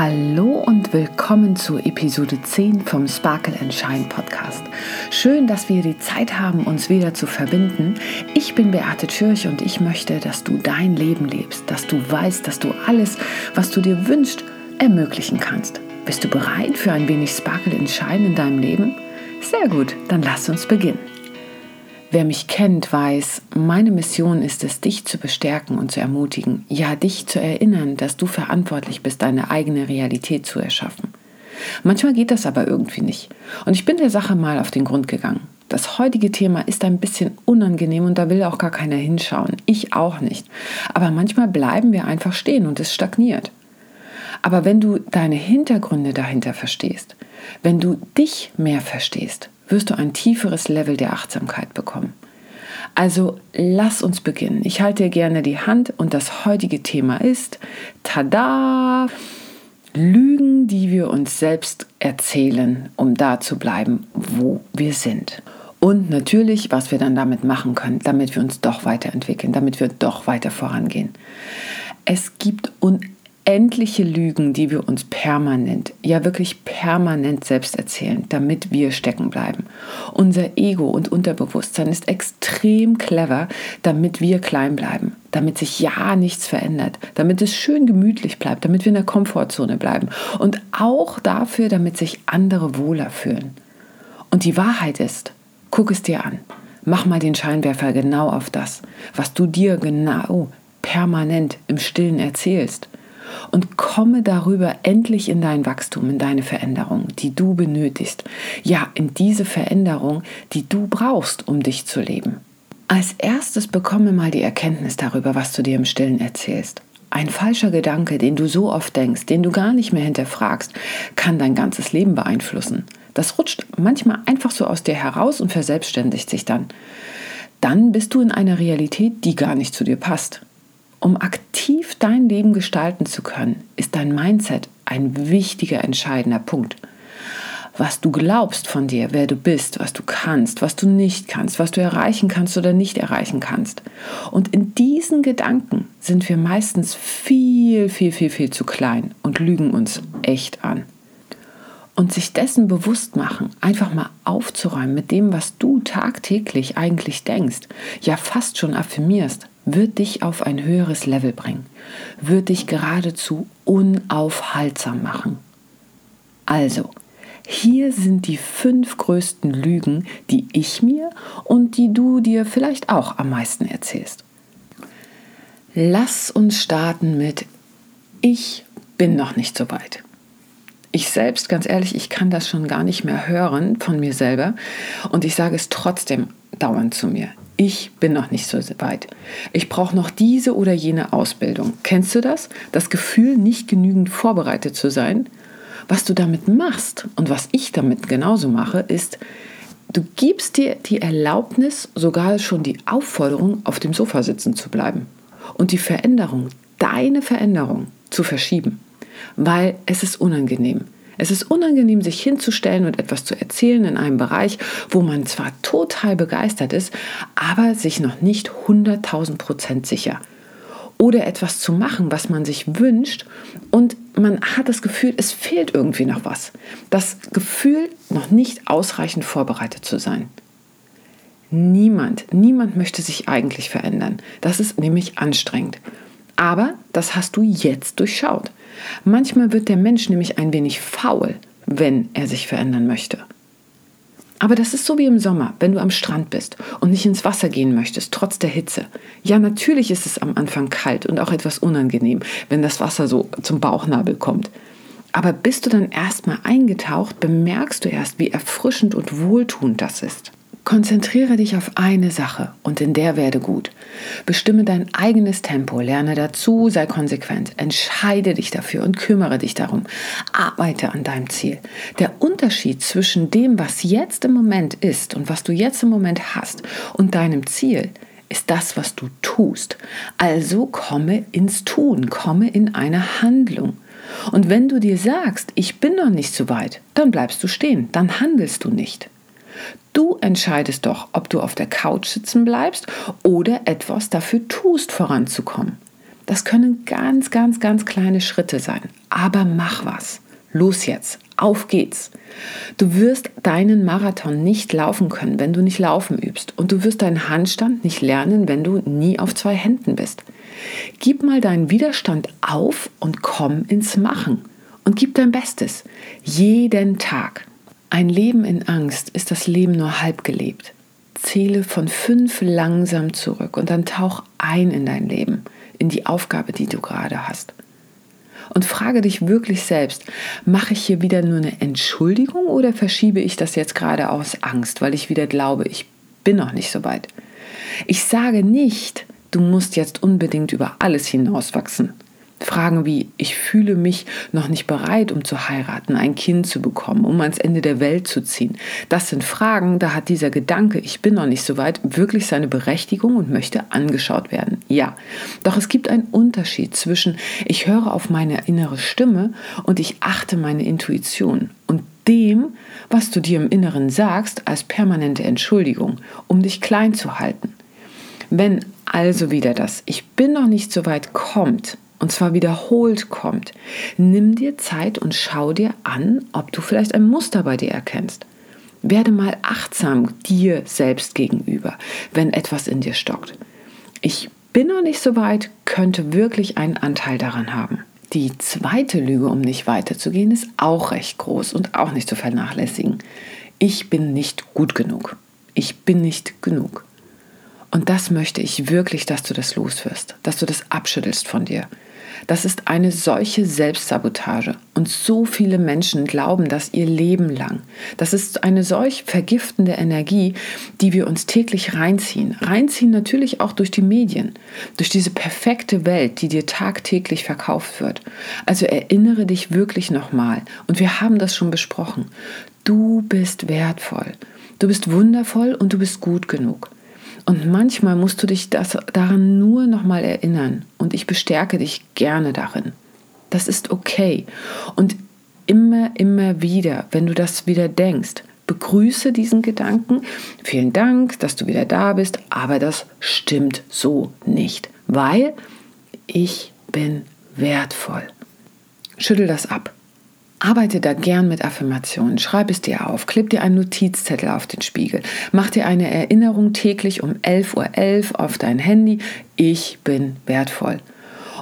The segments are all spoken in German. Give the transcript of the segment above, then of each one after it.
Hallo und willkommen zu Episode 10 vom Sparkle and Shine Podcast. Schön, dass wir die Zeit haben, uns wieder zu verbinden. Ich bin Beate Tschürch und ich möchte, dass du dein Leben lebst, dass du weißt, dass du alles, was du dir wünschst, ermöglichen kannst. Bist du bereit für ein wenig Sparkle and Shine in deinem Leben? Sehr gut, dann lass uns beginnen. Wer mich kennt, weiß, meine Mission ist es, dich zu bestärken und zu ermutigen, ja, dich zu erinnern, dass du verantwortlich bist, deine eigene Realität zu erschaffen. Manchmal geht das aber irgendwie nicht. Und ich bin der Sache mal auf den Grund gegangen. Das heutige Thema ist ein bisschen unangenehm und da will auch gar keiner hinschauen. Ich auch nicht. Aber manchmal bleiben wir einfach stehen und es stagniert. Aber wenn du deine Hintergründe dahinter verstehst, wenn du dich mehr verstehst, wirst du ein tieferes Level der Achtsamkeit bekommen. Also lass uns beginnen. Ich halte dir gerne die Hand und das heutige Thema ist, tada, Lügen, die wir uns selbst erzählen, um da zu bleiben, wo wir sind. Und natürlich, was wir dann damit machen können, damit wir uns doch weiterentwickeln, damit wir doch weiter vorangehen. Es gibt unendlich endliche Lügen, die wir uns permanent, ja wirklich permanent selbst erzählen, damit wir stecken bleiben. Unser Ego und Unterbewusstsein ist extrem clever, damit wir klein bleiben, damit sich ja nichts verändert, damit es schön gemütlich bleibt, damit wir in der Komfortzone bleiben und auch dafür, damit sich andere wohler fühlen. Und die Wahrheit ist, guck es dir an. Mach mal den Scheinwerfer genau auf das, was du dir genau permanent im Stillen erzählst und komme darüber endlich in dein Wachstum, in deine Veränderung, die du benötigst. Ja, in diese Veränderung, die du brauchst, um dich zu leben. Als erstes bekomme mal die Erkenntnis darüber, was du dir im Stillen erzählst. Ein falscher Gedanke, den du so oft denkst, den du gar nicht mehr hinterfragst, kann dein ganzes Leben beeinflussen. Das rutscht manchmal einfach so aus dir heraus und verselbstständigt sich dann. Dann bist du in einer Realität, die gar nicht zu dir passt. Um aktiv dein Leben gestalten zu können, ist dein Mindset ein wichtiger, entscheidender Punkt. Was du glaubst von dir, wer du bist, was du kannst, was du nicht kannst, was du erreichen kannst oder nicht erreichen kannst. Und in diesen Gedanken sind wir meistens viel, viel, viel, viel zu klein und lügen uns echt an. Und sich dessen bewusst machen, einfach mal aufzuräumen mit dem, was du tagtäglich eigentlich denkst, ja fast schon affirmierst, wird dich auf ein höheres Level bringen, wird dich geradezu unaufhaltsam machen. Also, hier sind die fünf größten Lügen, die ich mir und die du dir vielleicht auch am meisten erzählst. Lass uns starten mit Ich bin noch nicht so weit. Ich selbst, ganz ehrlich, ich kann das schon gar nicht mehr hören von mir selber und ich sage es trotzdem dauernd zu mir ich bin noch nicht so weit. Ich brauche noch diese oder jene Ausbildung. Kennst du das? Das Gefühl, nicht genügend vorbereitet zu sein? Was du damit machst und was ich damit genauso mache, ist, du gibst dir die Erlaubnis, sogar schon die Aufforderung, auf dem Sofa sitzen zu bleiben und die Veränderung, deine Veränderung zu verschieben, weil es ist unangenehm. Es ist unangenehm, sich hinzustellen und etwas zu erzählen in einem Bereich, wo man zwar total begeistert ist, aber sich noch nicht 100.000 Prozent sicher. Oder etwas zu machen, was man sich wünscht und man hat das Gefühl, es fehlt irgendwie noch was. Das Gefühl, noch nicht ausreichend vorbereitet zu sein. Niemand, niemand möchte sich eigentlich verändern. Das ist nämlich anstrengend. Aber das hast du jetzt durchschaut. Manchmal wird der Mensch nämlich ein wenig faul, wenn er sich verändern möchte. Aber das ist so wie im Sommer, wenn du am Strand bist und nicht ins Wasser gehen möchtest, trotz der Hitze. Ja, natürlich ist es am Anfang kalt und auch etwas unangenehm, wenn das Wasser so zum Bauchnabel kommt. Aber bist du dann erstmal eingetaucht, bemerkst du erst, wie erfrischend und wohltuend das ist. Konzentriere dich auf eine Sache und in der werde gut. Bestimme dein eigenes Tempo, lerne dazu, sei konsequent, entscheide dich dafür und kümmere dich darum. Arbeite an deinem Ziel. Der Unterschied zwischen dem, was jetzt im Moment ist und was du jetzt im Moment hast und deinem Ziel ist das, was du tust. Also komme ins Tun, komme in eine Handlung. Und wenn du dir sagst, ich bin noch nicht so weit, dann bleibst du stehen, dann handelst du nicht. Du entscheidest doch, ob du auf der Couch sitzen bleibst oder etwas dafür tust, voranzukommen. Das können ganz, ganz, ganz kleine Schritte sein. Aber mach was. Los jetzt. Auf geht's. Du wirst deinen Marathon nicht laufen können, wenn du nicht laufen übst. Und du wirst deinen Handstand nicht lernen, wenn du nie auf zwei Händen bist. Gib mal deinen Widerstand auf und komm ins Machen. Und gib dein Bestes. Jeden Tag. Ein Leben in Angst ist das Leben nur halb gelebt. Zähle von fünf langsam zurück und dann tauch ein in dein Leben, in die Aufgabe, die du gerade hast und frage dich wirklich selbst, mache ich hier wieder nur eine Entschuldigung oder verschiebe ich das jetzt gerade aus Angst, weil ich wieder glaube, ich bin noch nicht so weit? Ich sage nicht, du musst jetzt unbedingt über alles hinauswachsen. Fragen wie, ich fühle mich noch nicht bereit, um zu heiraten, ein Kind zu bekommen, um ans Ende der Welt zu ziehen. Das sind Fragen, da hat dieser Gedanke, ich bin noch nicht so weit, wirklich seine Berechtigung und möchte angeschaut werden. Ja, doch es gibt einen Unterschied zwischen, ich höre auf meine innere Stimme und ich achte meine Intuition und dem, was du dir im Inneren sagst, als permanente Entschuldigung, um dich klein zu halten. Wenn also wieder das Ich bin noch nicht so weit kommt, und zwar wiederholt kommt, nimm dir Zeit und schau dir an, ob du vielleicht ein Muster bei dir erkennst. Werde mal achtsam dir selbst gegenüber, wenn etwas in dir stockt. Ich bin noch nicht so weit, könnte wirklich einen Anteil daran haben. Die zweite Lüge, um nicht weiterzugehen, ist auch recht groß und auch nicht zu vernachlässigen. Ich bin nicht gut genug. Ich bin nicht genug. Und das möchte ich wirklich, dass du das loswirst, dass du das abschüttelst von dir. Das ist eine solche Selbstsabotage. Und so viele Menschen glauben das ihr Leben lang. Das ist eine solch vergiftende Energie, die wir uns täglich reinziehen. Reinziehen natürlich auch durch die Medien, durch diese perfekte Welt, die dir tagtäglich verkauft wird. Also erinnere dich wirklich nochmal. Und wir haben das schon besprochen. Du bist wertvoll. Du bist wundervoll und du bist gut genug. Und manchmal musst du dich das, daran nur nochmal erinnern. Und ich bestärke dich gerne darin. Das ist okay. Und immer, immer wieder, wenn du das wieder denkst, begrüße diesen Gedanken. Vielen Dank, dass du wieder da bist, aber das stimmt so nicht, weil ich bin wertvoll. Schüttel das ab. Arbeite da gern mit Affirmationen. Schreib es dir auf. Klipp dir einen Notizzettel auf den Spiegel. Mach dir eine Erinnerung täglich um 11.11 Uhr .11 auf dein Handy. Ich bin wertvoll.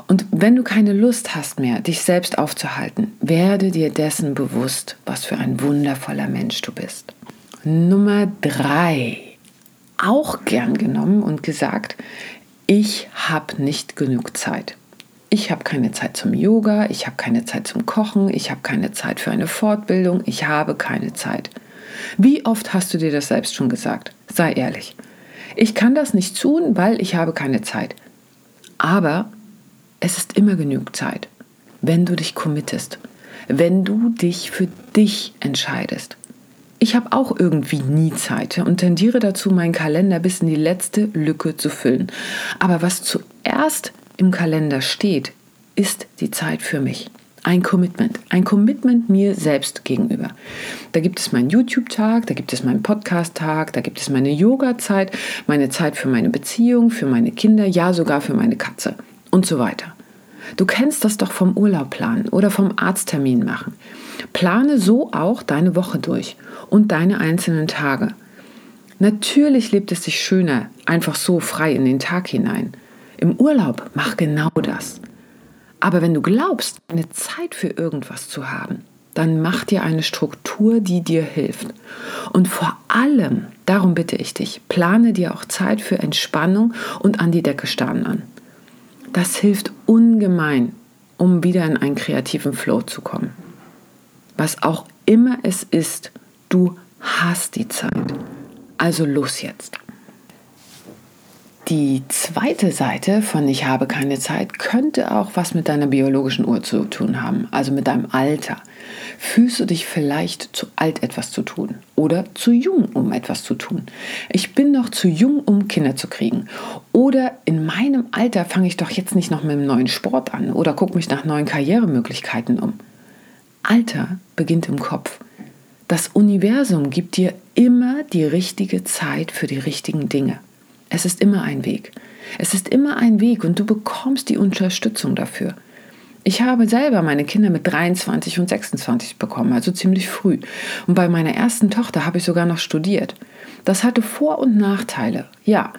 Und wenn du keine Lust hast mehr, dich selbst aufzuhalten, werde dir dessen bewusst, was für ein wundervoller Mensch du bist. Nummer drei. Auch gern genommen und gesagt, ich habe nicht genug Zeit ich habe keine Zeit zum Yoga, ich habe keine Zeit zum Kochen, ich habe keine Zeit für eine Fortbildung, ich habe keine Zeit. Wie oft hast du dir das selbst schon gesagt? Sei ehrlich. Ich kann das nicht tun, weil ich habe keine Zeit. Aber es ist immer genug Zeit, wenn du dich committest, wenn du dich für dich entscheidest. Ich habe auch irgendwie nie Zeit und tendiere dazu, meinen Kalender bis in die letzte Lücke zu füllen. Aber was zuerst im Kalender steht, ist die Zeit für mich. Ein Commitment, ein Commitment mir selbst gegenüber. Da gibt es meinen YouTube-Tag, da gibt es meinen Podcast-Tag, da gibt es meine Yoga-Zeit, meine Zeit für meine Beziehung, für meine Kinder, ja sogar für meine Katze und so weiter. Du kennst das doch vom Urlaub planen oder vom Arzttermin machen. Plane so auch deine Woche durch und deine einzelnen Tage. Natürlich lebt es sich schöner, einfach so frei in den Tag hinein. Im Urlaub mach genau das. Aber wenn du glaubst, eine Zeit für irgendwas zu haben, dann mach dir eine Struktur, die dir hilft. Und vor allem, darum bitte ich dich, plane dir auch Zeit für Entspannung und an die Decke starren an. Das hilft ungemein, um wieder in einen kreativen Flow zu kommen. Was auch immer es ist, du hast die Zeit. Also los jetzt. Die zweite Seite von Ich habe keine Zeit könnte auch was mit deiner biologischen Uhr zu tun haben, also mit deinem Alter. Fühlst du dich vielleicht zu alt, etwas zu tun oder zu jung, um etwas zu tun? Ich bin noch zu jung, um Kinder zu kriegen. Oder in meinem Alter fange ich doch jetzt nicht noch mit einem neuen Sport an oder gucke mich nach neuen Karrieremöglichkeiten um. Alter beginnt im Kopf. Das Universum gibt dir immer die richtige Zeit für die richtigen Dinge. Es ist immer ein Weg. Es ist immer ein Weg und du bekommst die Unterstützung dafür. Ich habe selber meine Kinder mit 23 und 26 bekommen, also ziemlich früh. Und bei meiner ersten Tochter habe ich sogar noch studiert. Das hatte Vor- und Nachteile, ja,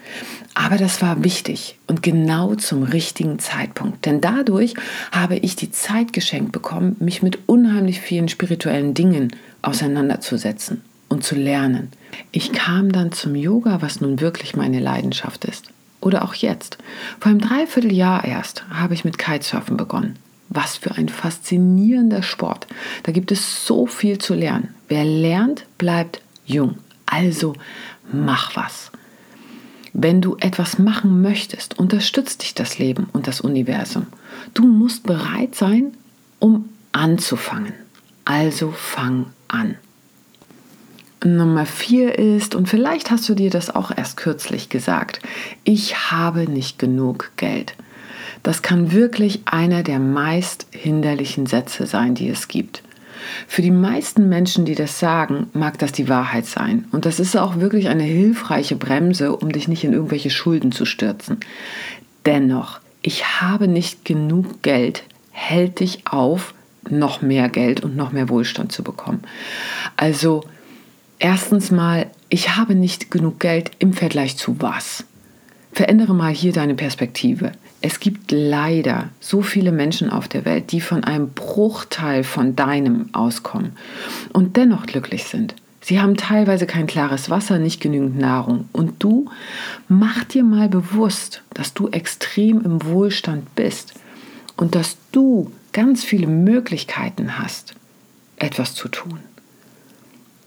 aber das war wichtig und genau zum richtigen Zeitpunkt. Denn dadurch habe ich die Zeit geschenkt bekommen, mich mit unheimlich vielen spirituellen Dingen auseinanderzusetzen und zu lernen. Ich kam dann zum Yoga, was nun wirklich meine Leidenschaft ist. Oder auch jetzt. Vor einem Dreivierteljahr erst habe ich mit Kitesurfen begonnen. Was für ein faszinierender Sport. Da gibt es so viel zu lernen. Wer lernt, bleibt jung. Also mach was. Wenn du etwas machen möchtest, unterstützt dich das Leben und das Universum. Du musst bereit sein, um anzufangen. Also fang an. Nummer vier ist, und vielleicht hast du dir das auch erst kürzlich gesagt, ich habe nicht genug Geld. Das kann wirklich einer der meist hinderlichen Sätze sein, die es gibt. Für die meisten Menschen, die das sagen, mag das die Wahrheit sein. Und das ist auch wirklich eine hilfreiche Bremse, um dich nicht in irgendwelche Schulden zu stürzen. Dennoch, ich habe nicht genug Geld, hält dich auf, noch mehr Geld und noch mehr Wohlstand zu bekommen. Also, erstens mal, ich habe nicht genug Geld im Vergleich zu was? Verändere mal hier deine Perspektive. Es gibt leider so viele Menschen auf der Welt, die von einem Bruchteil von deinem auskommen und dennoch glücklich sind. Sie haben teilweise kein klares Wasser, nicht genügend Nahrung. Und du mach dir mal bewusst, dass du extrem im Wohlstand bist und dass du ganz viele Möglichkeiten hast, etwas zu tun.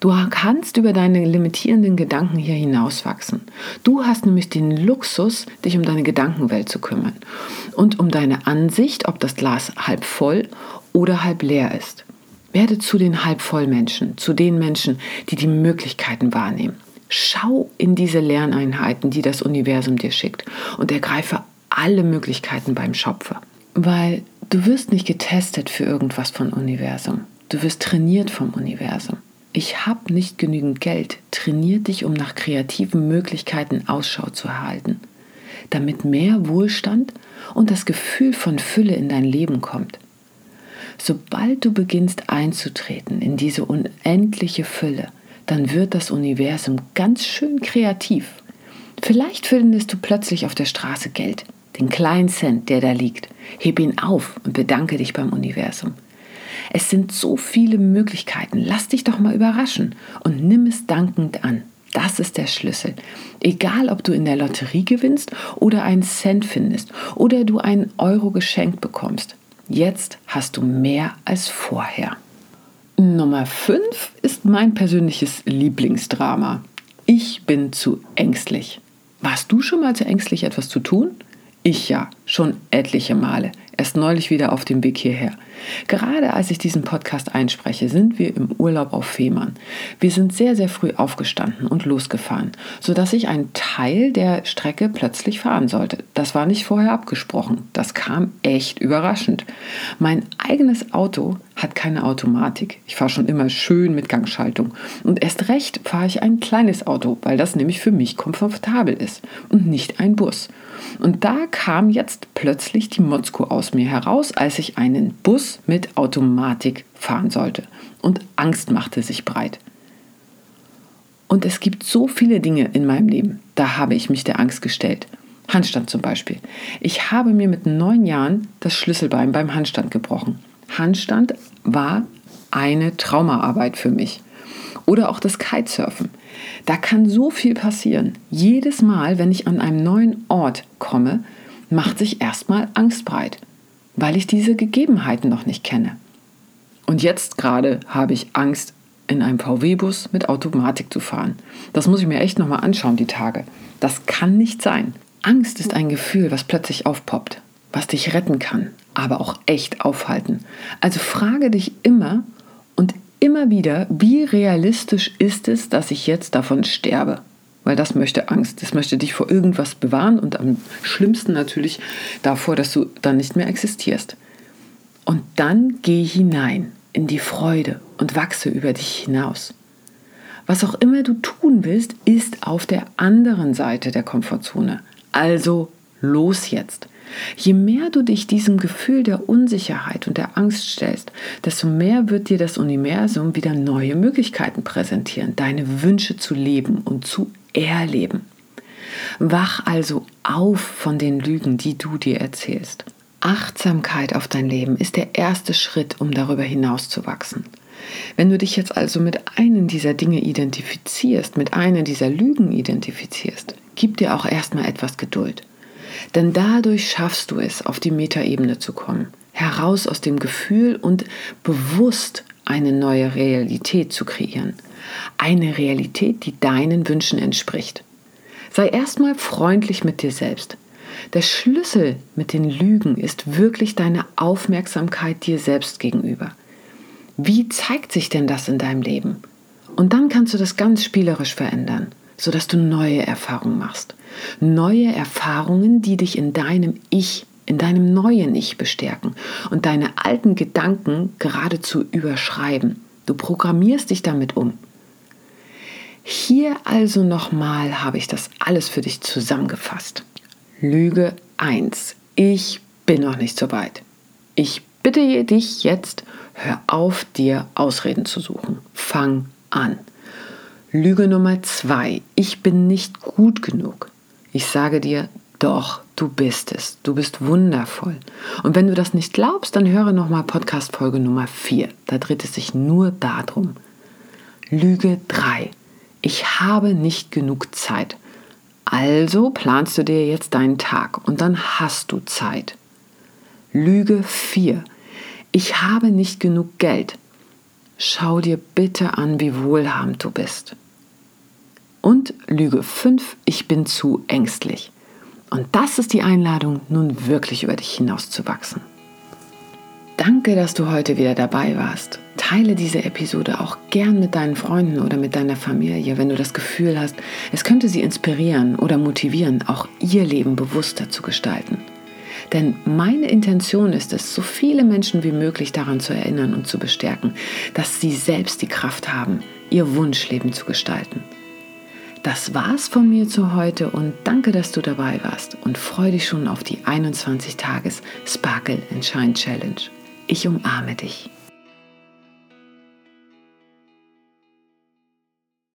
Du kannst über deine limitierenden Gedanken hier hinauswachsen. Du hast nämlich den Luxus, dich um deine Gedankenwelt zu kümmern und um deine Ansicht, ob das Glas halb voll oder halb leer ist. Werde zu den halb voll Menschen, zu den Menschen, die die Möglichkeiten wahrnehmen. Schau in diese Lerneinheiten, die das Universum dir schickt und ergreife alle Möglichkeiten beim Schopfer. Weil du wirst nicht getestet für irgendwas vom Universum. Du wirst trainiert vom Universum ich habe nicht genügend Geld, trainiert dich, um nach kreativen Möglichkeiten Ausschau zu erhalten, damit mehr Wohlstand und das Gefühl von Fülle in dein Leben kommt. Sobald du beginnst einzutreten in diese unendliche Fülle, dann wird das Universum ganz schön kreativ. Vielleicht findest du plötzlich auf der Straße Geld, den kleinen Cent, der da liegt. Heb ihn auf und bedanke dich beim Universum. Es sind so viele Möglichkeiten. Lass dich doch mal überraschen und nimm es dankend an. Das ist der Schlüssel. Egal, ob du in der Lotterie gewinnst oder einen Cent findest oder du einen Euro geschenkt bekommst. Jetzt hast du mehr als vorher. Nummer 5 ist mein persönliches Lieblingsdrama. Ich bin zu ängstlich. Warst du schon mal zu ängstlich, etwas zu tun? Ich ja, schon etliche Male erst neulich wieder auf dem Weg hierher. Gerade als ich diesen Podcast einspreche, sind wir im Urlaub auf Fehmarn. Wir sind sehr, sehr früh aufgestanden und losgefahren, sodass ich einen Teil der Strecke plötzlich fahren sollte. Das war nicht vorher abgesprochen. Das kam echt überraschend. Mein eigenes Auto hat keine Automatik. Ich fahre schon immer schön mit Gangschaltung. Und erst recht fahre ich ein kleines Auto, weil das nämlich für mich komfortabel ist und nicht ein Bus. Und da kam jetzt plötzlich die Motzko aus mir heraus, als ich einen Bus mit Automatik fahren sollte. Und Angst machte sich breit. Und es gibt so viele Dinge in meinem Leben, da habe ich mich der Angst gestellt. Handstand zum Beispiel. Ich habe mir mit neun Jahren das Schlüsselbein beim Handstand gebrochen. Handstand war eine Traumaarbeit für mich. Oder auch das Kitesurfen. Da kann so viel passieren. Jedes Mal, wenn ich an einem neuen Ort komme, macht sich erstmal Angst breit, weil ich diese Gegebenheiten noch nicht kenne. Und jetzt gerade habe ich Angst, in einem VW-Bus mit Automatik zu fahren. Das muss ich mir echt nochmal anschauen, die Tage. Das kann nicht sein. Angst ist ein Gefühl, was plötzlich aufpoppt, was dich retten kann, aber auch echt aufhalten. Also frage dich immer immer wieder, wie realistisch ist es, dass ich jetzt davon sterbe? Weil das möchte Angst. Das möchte dich vor irgendwas bewahren und am schlimmsten natürlich davor, dass du dann nicht mehr existierst. Und dann geh hinein in die Freude und wachse über dich hinaus. Was auch immer du tun willst, ist auf der anderen Seite der Komfortzone. Also los jetzt. Je mehr du dich diesem Gefühl der Unsicherheit und der Angst stellst, desto mehr wird dir das Universum wieder neue Möglichkeiten präsentieren, deine Wünsche zu leben und zu erleben. Wach also auf von den Lügen, die du dir erzählst. Achtsamkeit auf dein Leben ist der erste Schritt, um darüber hinaus zu wachsen. Wenn du dich jetzt also mit einem dieser Dinge identifizierst, mit einer dieser Lügen identifizierst, gib dir auch erstmal etwas Geduld. Denn dadurch schaffst du es, auf die Metaebene zu kommen, heraus aus dem Gefühl und bewusst eine neue Realität zu kreieren. Eine Realität, die deinen Wünschen entspricht. Sei erstmal freundlich mit dir selbst. Der Schlüssel mit den Lügen ist wirklich deine Aufmerksamkeit dir selbst gegenüber. Wie zeigt sich denn das in deinem Leben? Und dann kannst du das ganz spielerisch verändern, sodass du neue Erfahrungen machst. Neue Erfahrungen, die dich in deinem Ich, in deinem neuen Ich bestärken und deine alten Gedanken geradezu überschreiben. Du programmierst dich damit um. Hier also nochmal habe ich das alles für dich zusammengefasst. Lüge 1. Ich bin noch nicht so weit. Ich bitte dich jetzt, hör auf, dir Ausreden zu suchen. Fang an. Lüge Nummer 2. Ich bin nicht gut genug. Ich sage dir, doch, du bist es. Du bist wundervoll. Und wenn du das nicht glaubst, dann höre nochmal Podcast Folge Nummer 4. Da dreht es sich nur darum. Lüge 3 ich habe nicht genug Zeit. Also planst du dir jetzt deinen Tag und dann hast du Zeit. Lüge 4. Ich habe nicht genug Geld. Schau dir bitte an, wie wohlhabend du bist. Und Lüge 5. Ich bin zu ängstlich. Und das ist die Einladung, nun wirklich über dich hinauszuwachsen. Danke, dass du heute wieder dabei warst. Teile diese Episode auch gern mit deinen Freunden oder mit deiner Familie, wenn du das Gefühl hast, es könnte sie inspirieren oder motivieren, auch ihr Leben bewusster zu gestalten. Denn meine Intention ist es, so viele Menschen wie möglich daran zu erinnern und zu bestärken, dass sie selbst die Kraft haben, ihr Wunschleben zu gestalten. Das war's von mir zu heute und danke, dass du dabei warst und freue dich schon auf die 21 Tages Sparkle and Shine Challenge. Ich umarme dich.